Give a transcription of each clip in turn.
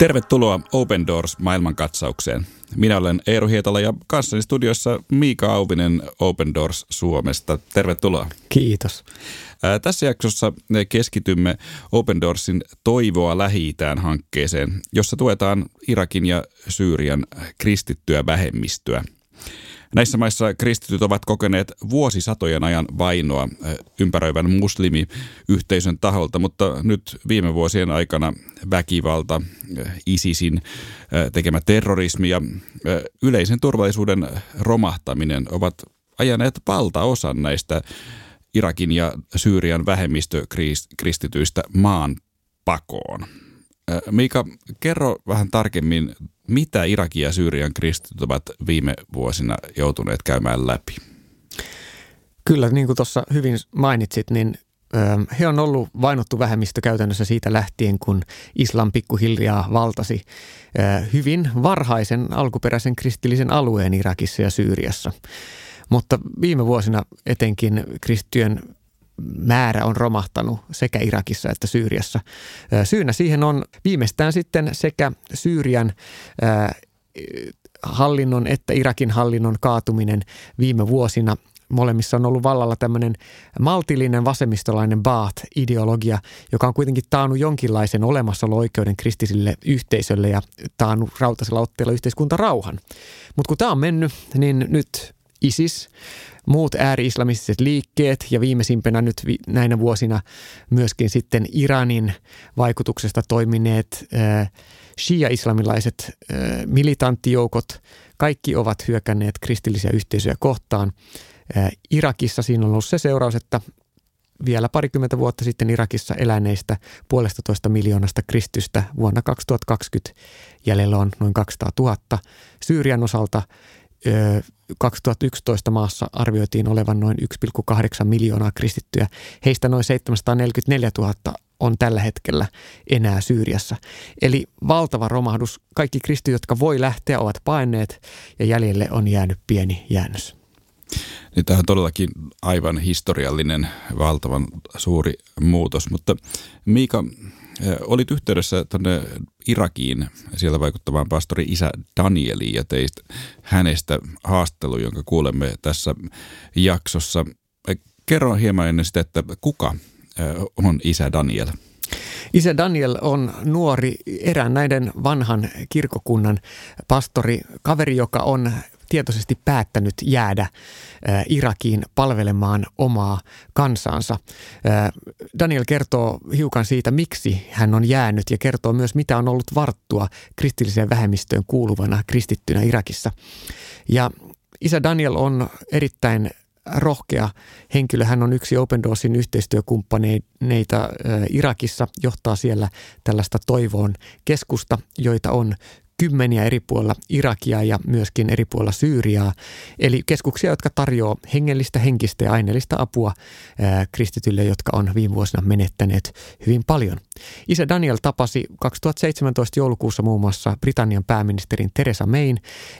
Tervetuloa Open Doors maailmankatsaukseen. Minä olen Eero Hietala ja kanssani studiossa Miika Auvinen Open Doors Suomesta. Tervetuloa. Kiitos. Tässä jaksossa keskitymme Open Doorsin Toivoa lähi hankkeeseen, jossa tuetaan Irakin ja Syyrian kristittyä vähemmistöä – Näissä maissa kristityt ovat kokeneet vuosisatojen ajan vainoa eh, ympäröivän muslimiyhteisön taholta, mutta nyt viime vuosien aikana väkivalta, eh, ISISin eh, tekemä terrorismi ja yleisen turvallisuuden romahtaminen ovat ajaneet valtaosan näistä Irakin ja Syyrian vähemmistökristityistä maan pakoon. Miika, kerro vähän tarkemmin mitä Irakin ja Syyrian kristityt ovat viime vuosina joutuneet käymään läpi? Kyllä, niin kuin tuossa hyvin mainitsit, niin he on ollut vainottu vähemmistö käytännössä siitä lähtien, kun islam pikkuhiljaa valtasi hyvin varhaisen alkuperäisen kristillisen alueen Irakissa ja Syyriassa. Mutta viime vuosina etenkin kristittyjen määrä on romahtanut sekä Irakissa että Syyriassa. Syynä siihen on viimeistään sitten sekä Syyrian hallinnon että Irakin hallinnon kaatuminen viime vuosina. Molemmissa on ollut vallalla tämmöinen maltillinen vasemmistolainen Baath-ideologia, joka on kuitenkin taannut jonkinlaisen olemassaolo-oikeuden kristillisille yhteisölle ja taannut rautasella otteella yhteiskuntarauhan. Mutta kun tämä on mennyt, niin nyt ISIS muut ääri-islamistiset liikkeet ja viimeisimpänä nyt vi- näinä vuosina myöskin sitten Iranin vaikutuksesta toimineet äh, shia-islamilaiset äh, militanttijoukot, kaikki ovat hyökänneet kristillisiä yhteisöjä kohtaan. Äh, Irakissa siinä on ollut se seuraus, että vielä parikymmentä vuotta sitten Irakissa eläneistä puolesta toista miljoonasta kristystä vuonna 2020 jäljellä on noin 200 000. Syyrian osalta 2011 maassa arvioitiin olevan noin 1,8 miljoonaa kristittyä. Heistä noin 744 000 on tällä hetkellä enää Syyriassa. Eli valtava romahdus. Kaikki kristityt, jotka voi lähteä, ovat paineet ja jäljelle on jäänyt pieni jäännös. Niin tämä on todellakin aivan historiallinen, valtavan suuri muutos. Mutta Miika, Olit yhteydessä tuonne Irakiin siellä vaikuttavaan pastori Isä Danieliin ja teit hänestä haastelu, jonka kuulemme tässä jaksossa. Kerro hieman ennen sitä, että kuka on Isä Daniel? Isä Daniel on nuori erään näiden vanhan kirkokunnan pastori, kaveri, joka on tietoisesti päättänyt jäädä Irakiin palvelemaan omaa kansansa. Daniel kertoo hiukan siitä, miksi hän on jäänyt ja kertoo myös, mitä on ollut varttua kristilliseen vähemmistöön kuuluvana kristittynä Irakissa. Ja isä Daniel on erittäin rohkea henkilö. Hän on yksi Open Doorsin yhteistyökumppaneita Irakissa, johtaa siellä tällaista toivoon keskusta, joita on kymmeniä eri puolilla Irakia ja myöskin eri puolilla Syyriaa. Eli keskuksia, jotka tarjoaa hengellistä, henkistä ja aineellista apua ää, kristityille, jotka on viime vuosina menettäneet hyvin paljon. Isä Daniel tapasi 2017 joulukuussa muun muassa Britannian pääministerin Theresa Mayn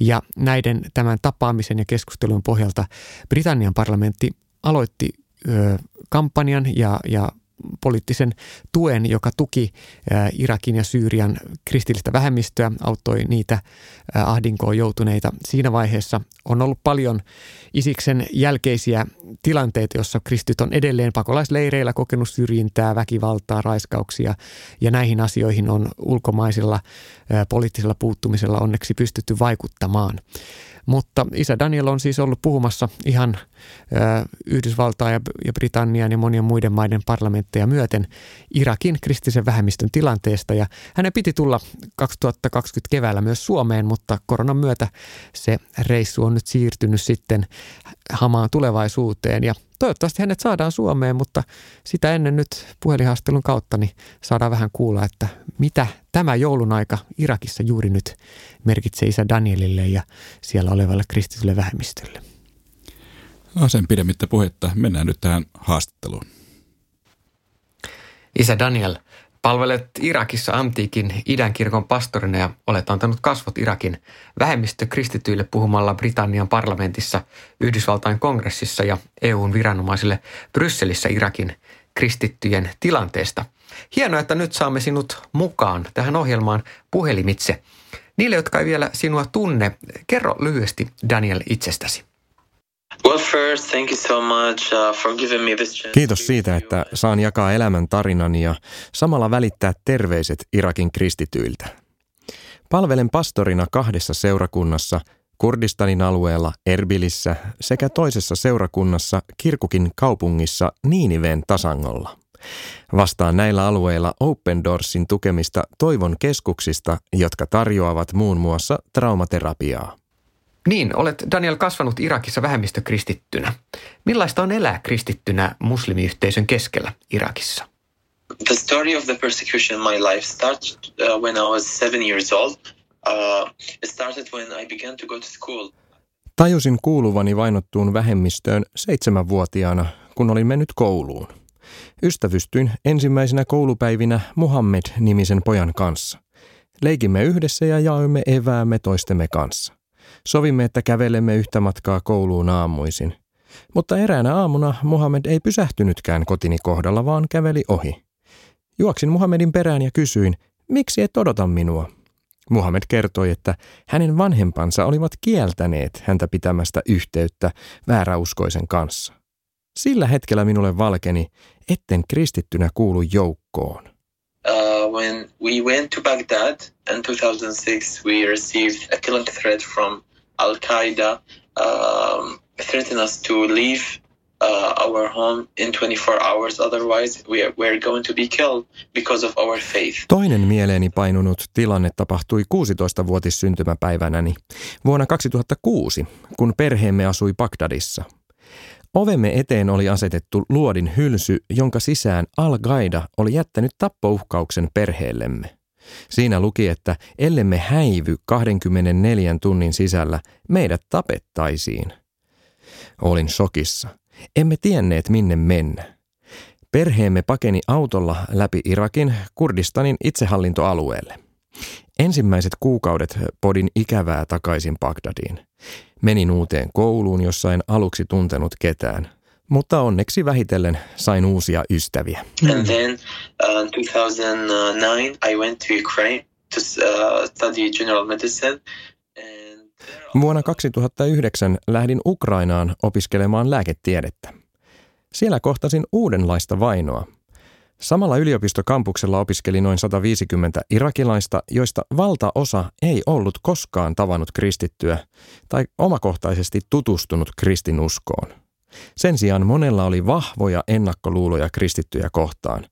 ja näiden tämän tapaamisen ja keskustelun pohjalta Britannian parlamentti aloitti ö, kampanjan ja, ja poliittisen tuen, joka tuki Irakin ja Syyrian kristillistä vähemmistöä, auttoi niitä ahdinkoon joutuneita. Siinä vaiheessa on ollut paljon Isiksen jälkeisiä tilanteita, jossa kristit on edelleen pakolaisleireillä kokenut syrjintää, väkivaltaa, raiskauksia ja näihin asioihin on ulkomaisilla poliittisella puuttumisella onneksi pystytty vaikuttamaan. Mutta isä Daniel on siis ollut puhumassa ihan Yhdysvaltaa ja, Britannian ja monien muiden maiden parlamentteja myöten Irakin kristillisen vähemmistön tilanteesta. Ja hänen piti tulla 2020 keväällä myös Suomeen, mutta koronan myötä se reissu on nyt siirtynyt sitten hamaan tulevaisuuteen. Ja toivottavasti hänet saadaan Suomeen, mutta sitä ennen nyt puhelinhaastelun kautta niin saadaan vähän kuulla, että mitä tämä joulun aika Irakissa juuri nyt merkitsee isä Danielille ja siellä olevalle kristitylle vähemmistölle. No sen pidemmittä puhetta. Mennään nyt tähän haastatteluun. Isä Daniel, palvelet Irakissa antiikin idänkirkon pastorina ja olet antanut kasvot Irakin vähemmistö kristityille puhumalla Britannian parlamentissa, Yhdysvaltain kongressissa ja EUn viranomaisille Brysselissä Irakin kristittyjen tilanteesta. Hienoa, että nyt saamme sinut mukaan tähän ohjelmaan puhelimitse. Niille, jotka ei vielä sinua tunne, kerro lyhyesti Daniel itsestäsi. Kiitos siitä, että saan jakaa elämän tarinani ja samalla välittää terveiset Irakin kristityiltä. Palvelen pastorina kahdessa seurakunnassa Kurdistanin alueella Erbilissä sekä toisessa seurakunnassa Kirkukin kaupungissa Niiniven tasangolla. Vastaan näillä alueilla Open Doorsin tukemista toivon keskuksista, jotka tarjoavat muun muassa traumaterapiaa. Niin, olet Daniel kasvanut Irakissa vähemmistökristittynä. Millaista on elää kristittynä muslimiyhteisön keskellä Irakissa? The story of the persecution in my life started uh, when I was seven years old. Uh, it started when I began to go to school. Tajusin kuuluvani vainottuun vähemmistöön seitsemänvuotiaana, kun olin mennyt kouluun. Ystävystyin ensimmäisenä koulupäivinä Muhammed-nimisen pojan kanssa. Leikimme yhdessä ja jaoimme eväämme toistemme kanssa. Sovimme, että kävelemme yhtä matkaa kouluun aamuisin. Mutta eräänä aamuna Muhammed ei pysähtynytkään kotini kohdalla, vaan käveli ohi. Juoksin Muhammedin perään ja kysyin, miksi et odota minua? Muhammed kertoi, että hänen vanhempansa olivat kieltäneet häntä pitämästä yhteyttä vääräuskoisen kanssa. Sillä hetkellä minulle valkeni, etten kristittynä kuulu joukkoon. When we went to Baghdad in 2006, we received a killing threat from Al Qaeda, um, threatening us to leave uh, our home in 24 hours. Otherwise, we are, we're going to be killed because of our faith. Toinen mieleeni painunut tilanne tapahtui 16-vuotis syntymäpäivänäni vuonna 2006, kun perheemme asui Bagdadissa – Ovemme eteen oli asetettu luodin hylsy, jonka sisään Al-Qaida oli jättänyt tappouhkauksen perheellemme. Siinä luki, että ellemme häivy 24 tunnin sisällä, meidät tapettaisiin. Olin shokissa. Emme tienneet minne mennä. Perheemme pakeni autolla läpi Irakin Kurdistanin itsehallintoalueelle. Ensimmäiset kuukaudet podin ikävää takaisin Bagdadiin. Menin uuteen kouluun, jossa en aluksi tuntenut ketään. Mutta onneksi vähitellen sain uusia ystäviä. And then uh, 2009 I went to Ukraine to uh, study general medicine. Vuonna 2009 lähdin Ukrainaan opiskelemaan lääketiedettä. Siellä kohtasin uudenlaista vainoa. Samalla yliopistokampuksella opiskeli noin 150 irakilaista, joista valtaosa ei ollut koskaan tavannut kristittyä tai omakohtaisesti tutustunut kristinuskoon. Sen sijaan monella oli vahvoja ennakkoluuloja kristittyjä kohtaan,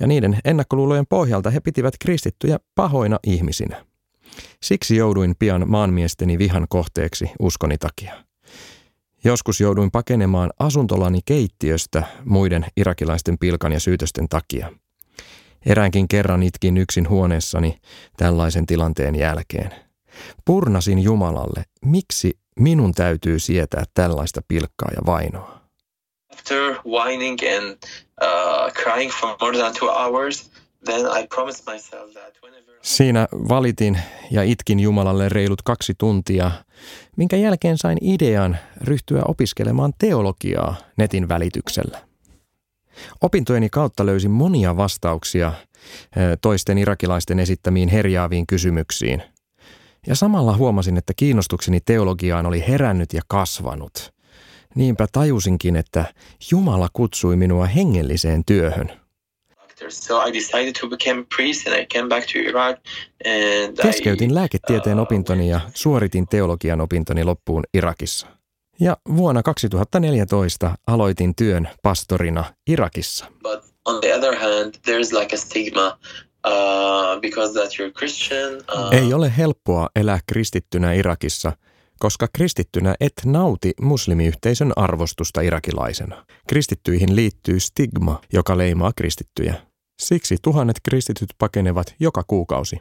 ja niiden ennakkoluulojen pohjalta he pitivät kristittyjä pahoina ihmisinä. Siksi jouduin pian maanmiesteni vihan kohteeksi uskoni takia. Joskus jouduin pakenemaan asuntolani keittiöstä muiden irakilaisten pilkan ja syytösten takia. Eräänkin kerran itkin yksin huoneessani tällaisen tilanteen jälkeen. Purnasin Jumalalle, miksi minun täytyy sietää tällaista pilkkaa ja vainoa. After whining and uh, crying for more than two hours, Siinä valitin ja itkin Jumalalle reilut kaksi tuntia, minkä jälkeen sain idean ryhtyä opiskelemaan teologiaa netin välityksellä. Opintojeni kautta löysin monia vastauksia toisten irakilaisten esittämiin herjaaviin kysymyksiin. Ja samalla huomasin, että kiinnostukseni teologiaan oli herännyt ja kasvanut. Niinpä tajusinkin, että Jumala kutsui minua hengelliseen työhön – So I decided to become priest and I came back to Iraq and Keskeytin lääketieteen uh, opintoni ja suoritin teologian opintoni loppuun Irakissa. Ja vuonna 2014 aloitin työn pastorina Irakissa. But on the other hand, there's like a stigma uh, because that you're Christian. Uh... Ei ole helppoa elää kristittynä Irakissa, koska kristittynä et nauti muslimiyhteisön arvostusta irakilaisena. Kristittyihin liittyy stigma, joka leimaa kristittyjä. Siksi tuhannet kristityt pakenevat joka kuukausi.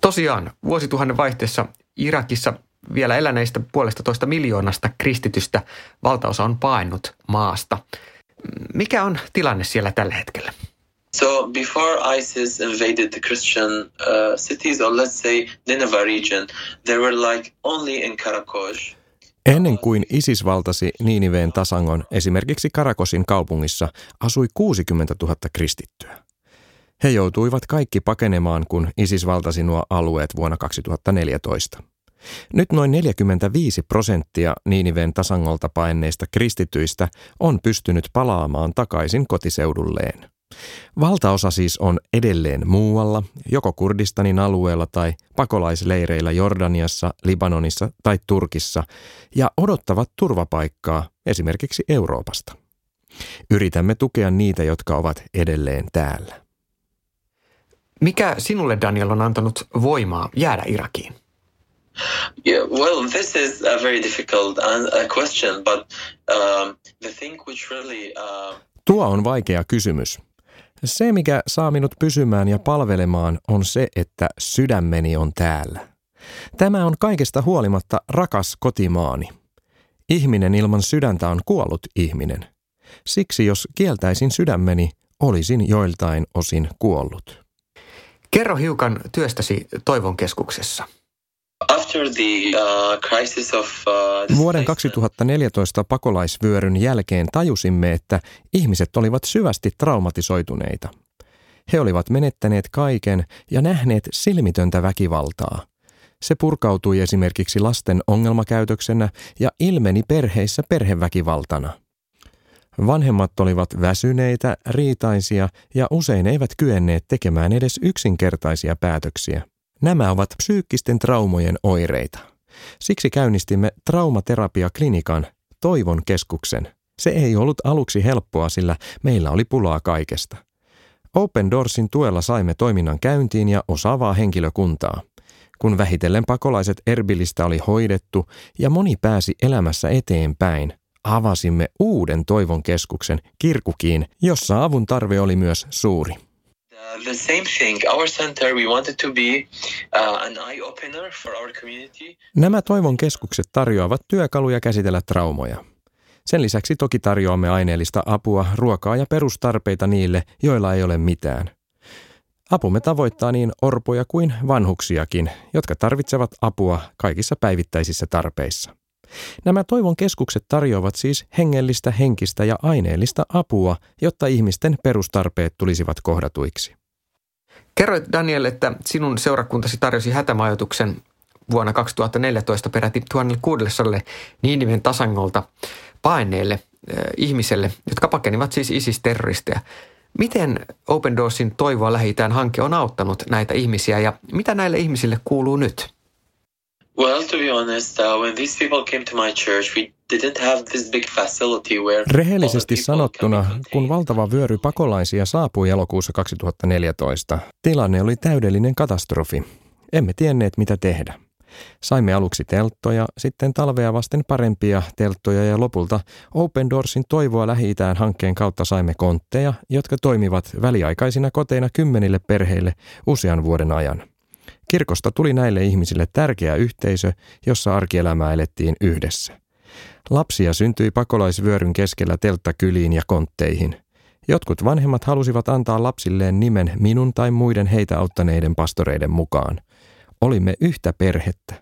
Tosiaan, vuosituhannen vaihteessa Irakissa vielä eläneistä puolesta toista miljoonasta kristitystä valtaosa on paennut maasta. Mikä on tilanne siellä tällä hetkellä? So before ISIS invaded the Christian uh, cities, or let's say Nineveh region, there were like only in Karakosh. Ennen kuin ISIS valtasi Niiniveen tasangon, esimerkiksi Karakosin kaupungissa asui 60 000 kristittyä. He joutuivat kaikki pakenemaan, kun ISIS valtasi nuo alueet vuonna 2014. Nyt noin 45 prosenttia Niiniven tasangolta paineista kristityistä on pystynyt palaamaan takaisin kotiseudulleen. Valtaosa siis on edelleen muualla, joko Kurdistanin alueella tai pakolaisleireillä Jordaniassa, Libanonissa tai Turkissa, ja odottavat turvapaikkaa esimerkiksi Euroopasta. Yritämme tukea niitä, jotka ovat edelleen täällä. Mikä sinulle, Daniel, on antanut voimaa jäädä Irakiin? Yeah, well, this is a very difficult question, but um, the thing which really... Uh... Tuo on vaikea kysymys. Se, mikä saa minut pysymään ja palvelemaan, on se, että sydämeni on täällä. Tämä on kaikesta huolimatta rakas kotimaani. Ihminen ilman sydäntä on kuollut ihminen. Siksi jos kieltäisin sydämeni, olisin joiltain osin kuollut. Kerro hiukan työstäsi Toivon keskuksessa. Uh, uh, Vuoden 2014 pakolaisvyöryn jälkeen tajusimme, että ihmiset olivat syvästi traumatisoituneita. He olivat menettäneet kaiken ja nähneet silmitöntä väkivaltaa. Se purkautui esimerkiksi lasten ongelmakäytöksenä ja ilmeni perheissä perheväkivaltana. Vanhemmat olivat väsyneitä, riitaisia ja usein eivät kyenneet tekemään edes yksinkertaisia päätöksiä. Nämä ovat psyykkisten traumojen oireita. Siksi käynnistimme traumaterapiaklinikan Toivon keskuksen. Se ei ollut aluksi helppoa, sillä meillä oli pulaa kaikesta. Open Doorsin tuella saimme toiminnan käyntiin ja osaavaa henkilökuntaa. Kun vähitellen pakolaiset Erbilistä oli hoidettu ja moni pääsi elämässä eteenpäin, avasimme uuden Toivon keskuksen Kirkukiin, jossa avun tarve oli myös suuri. Uh, the same thing. Our center, we wanted to be uh, an eye-opener for our community. Nämä Toivon keskukset tarjoavat työkaluja käsitellä traumoja. Sen lisäksi toki tarjoamme aineellista apua, ruokaa ja perustarpeita niille, joilla ei ole mitään. Apumme tavoittaa niin orpoja kuin vanhuksiakin, jotka tarvitsevat apua kaikissa päivittäisissä tarpeissa. Nämä Toivon keskukset tarjoavat siis hengellistä, henkistä ja aineellista apua, jotta ihmisten perustarpeet tulisivat kohdatuiksi. Kerroit Daniel, että sinun seurakuntasi tarjosi hätämajoituksen vuonna 2014 peräti 1600 Niiniven tasangolta paineille äh, ihmiselle, jotka pakenivat siis ISIS-terroristeja. Miten Open Doorsin Toivoa lähitään hanke on auttanut näitä ihmisiä ja mitä näille ihmisille kuuluu nyt? Rehellisesti sanottuna, kun valtava vyöry pakolaisia saapui elokuussa 2014, tilanne oli täydellinen katastrofi. Emme tienneet, mitä tehdä. Saimme aluksi telttoja, sitten talvea vasten parempia telttoja ja lopulta Open Doorsin toivoa lähi hankkeen kautta saimme kontteja, jotka toimivat väliaikaisina koteina kymmenille perheille usean vuoden ajan. Kirkosta tuli näille ihmisille tärkeä yhteisö, jossa arkielämää elettiin yhdessä. Lapsia syntyi pakolaisvyöryn keskellä telttakyliin ja kontteihin. Jotkut vanhemmat halusivat antaa lapsilleen nimen minun tai muiden heitä auttaneiden pastoreiden mukaan. Olimme yhtä perhettä.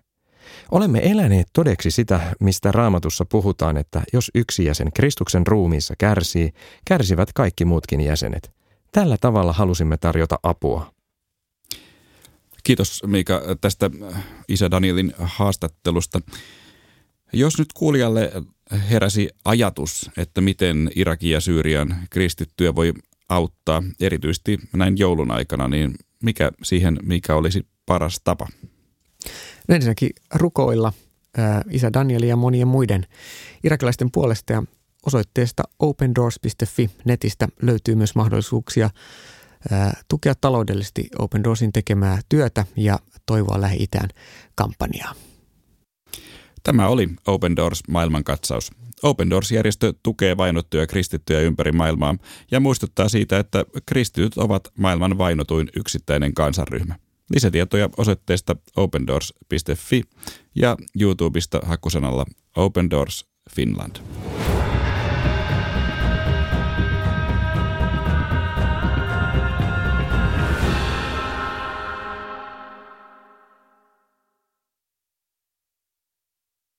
Olemme eläneet todeksi sitä, mistä raamatussa puhutaan, että jos yksi jäsen Kristuksen ruumiissa kärsii, kärsivät kaikki muutkin jäsenet. Tällä tavalla halusimme tarjota apua. Kiitos Miika tästä isä Danielin haastattelusta. Jos nyt kuulijalle heräsi ajatus, että miten Irakin ja Syyrian kristittyä voi auttaa, erityisesti näin joulun aikana, niin mikä siihen, mikä olisi paras tapa? Ensinnäkin rukoilla ää, isä Danieli ja monien muiden irakilaisten puolesta ja osoitteesta opendoors.fi netistä löytyy myös mahdollisuuksia tukea taloudellisesti Open Doorsin tekemää työtä ja toivoa Lähi-Itään kampanjaa. Tämä oli Open Doors maailmankatsaus. Open Doors-järjestö tukee vainottuja kristittyjä ympäri maailmaa ja muistuttaa siitä, että kristityt ovat maailman vainotuin yksittäinen kansanryhmä. Lisätietoja osoitteesta opendoors.fi ja YouTubesta hakusanalla Open Doors Finland.